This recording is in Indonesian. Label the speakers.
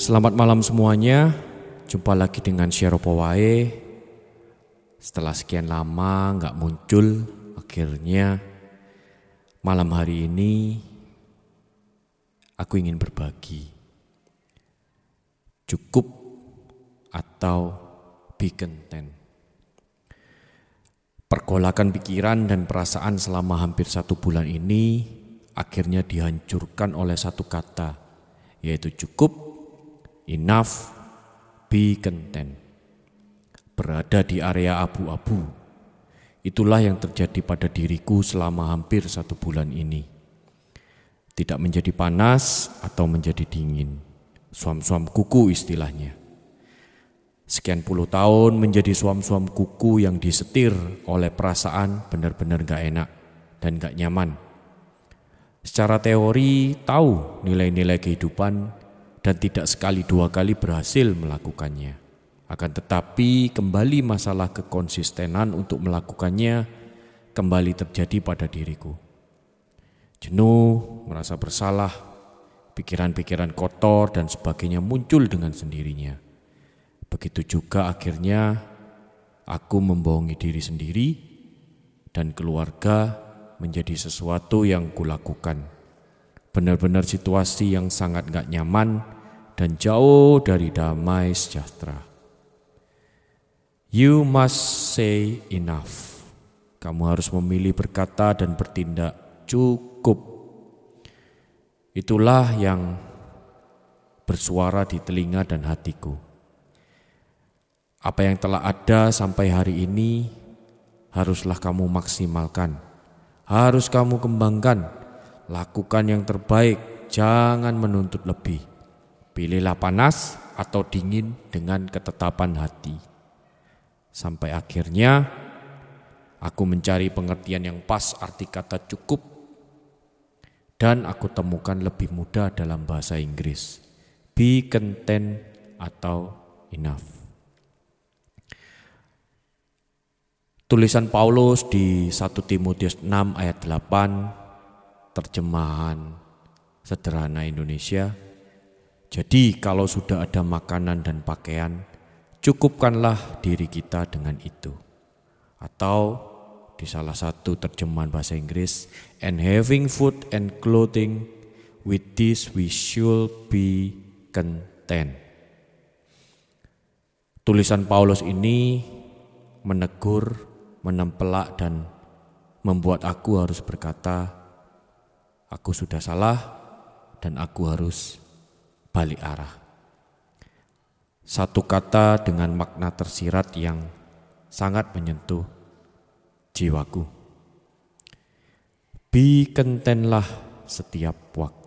Speaker 1: Selamat malam semuanya. Jumpa lagi dengan Sheropo Wae. Setelah sekian lama nggak muncul, akhirnya malam hari ini aku ingin berbagi. Cukup atau be content. Pergolakan pikiran dan perasaan selama hampir satu bulan ini akhirnya dihancurkan oleh satu kata, yaitu cukup, enough, be content. Berada di area abu-abu, itulah yang terjadi pada diriku selama hampir satu bulan ini. Tidak menjadi panas atau menjadi dingin, suam-suam kuku istilahnya. Sekian puluh tahun menjadi suam-suam kuku yang disetir oleh perasaan benar-benar gak enak dan gak nyaman. Secara teori tahu nilai-nilai kehidupan dan tidak sekali dua kali berhasil melakukannya. Akan tetapi kembali masalah kekonsistenan untuk melakukannya kembali terjadi pada diriku. Jenuh, merasa bersalah, pikiran-pikiran kotor dan sebagainya muncul dengan sendirinya Begitu juga akhirnya aku membohongi diri sendiri dan keluarga menjadi sesuatu yang kulakukan. Benar-benar situasi yang sangat gak nyaman dan jauh dari damai sejahtera. You must say enough. Kamu harus memilih berkata dan bertindak cukup. Itulah yang bersuara di telinga dan hatiku. Apa yang telah ada sampai hari ini haruslah kamu maksimalkan. Harus kamu kembangkan. Lakukan yang terbaik, jangan menuntut lebih. Pilihlah panas atau dingin dengan ketetapan hati. Sampai akhirnya aku mencari pengertian yang pas arti kata cukup dan aku temukan lebih mudah dalam bahasa Inggris. Be content atau enough. Tulisan Paulus di 1 Timotius 6 ayat 8 terjemahan sederhana Indonesia. Jadi kalau sudah ada makanan dan pakaian, cukupkanlah diri kita dengan itu. Atau di salah satu terjemahan bahasa Inggris, and having food and clothing, with this we should be content. Tulisan Paulus ini menegur menempelak dan membuat aku harus berkata, aku sudah salah dan aku harus balik arah. Satu kata dengan makna tersirat yang sangat menyentuh jiwaku. Bi kentenlah setiap waktu.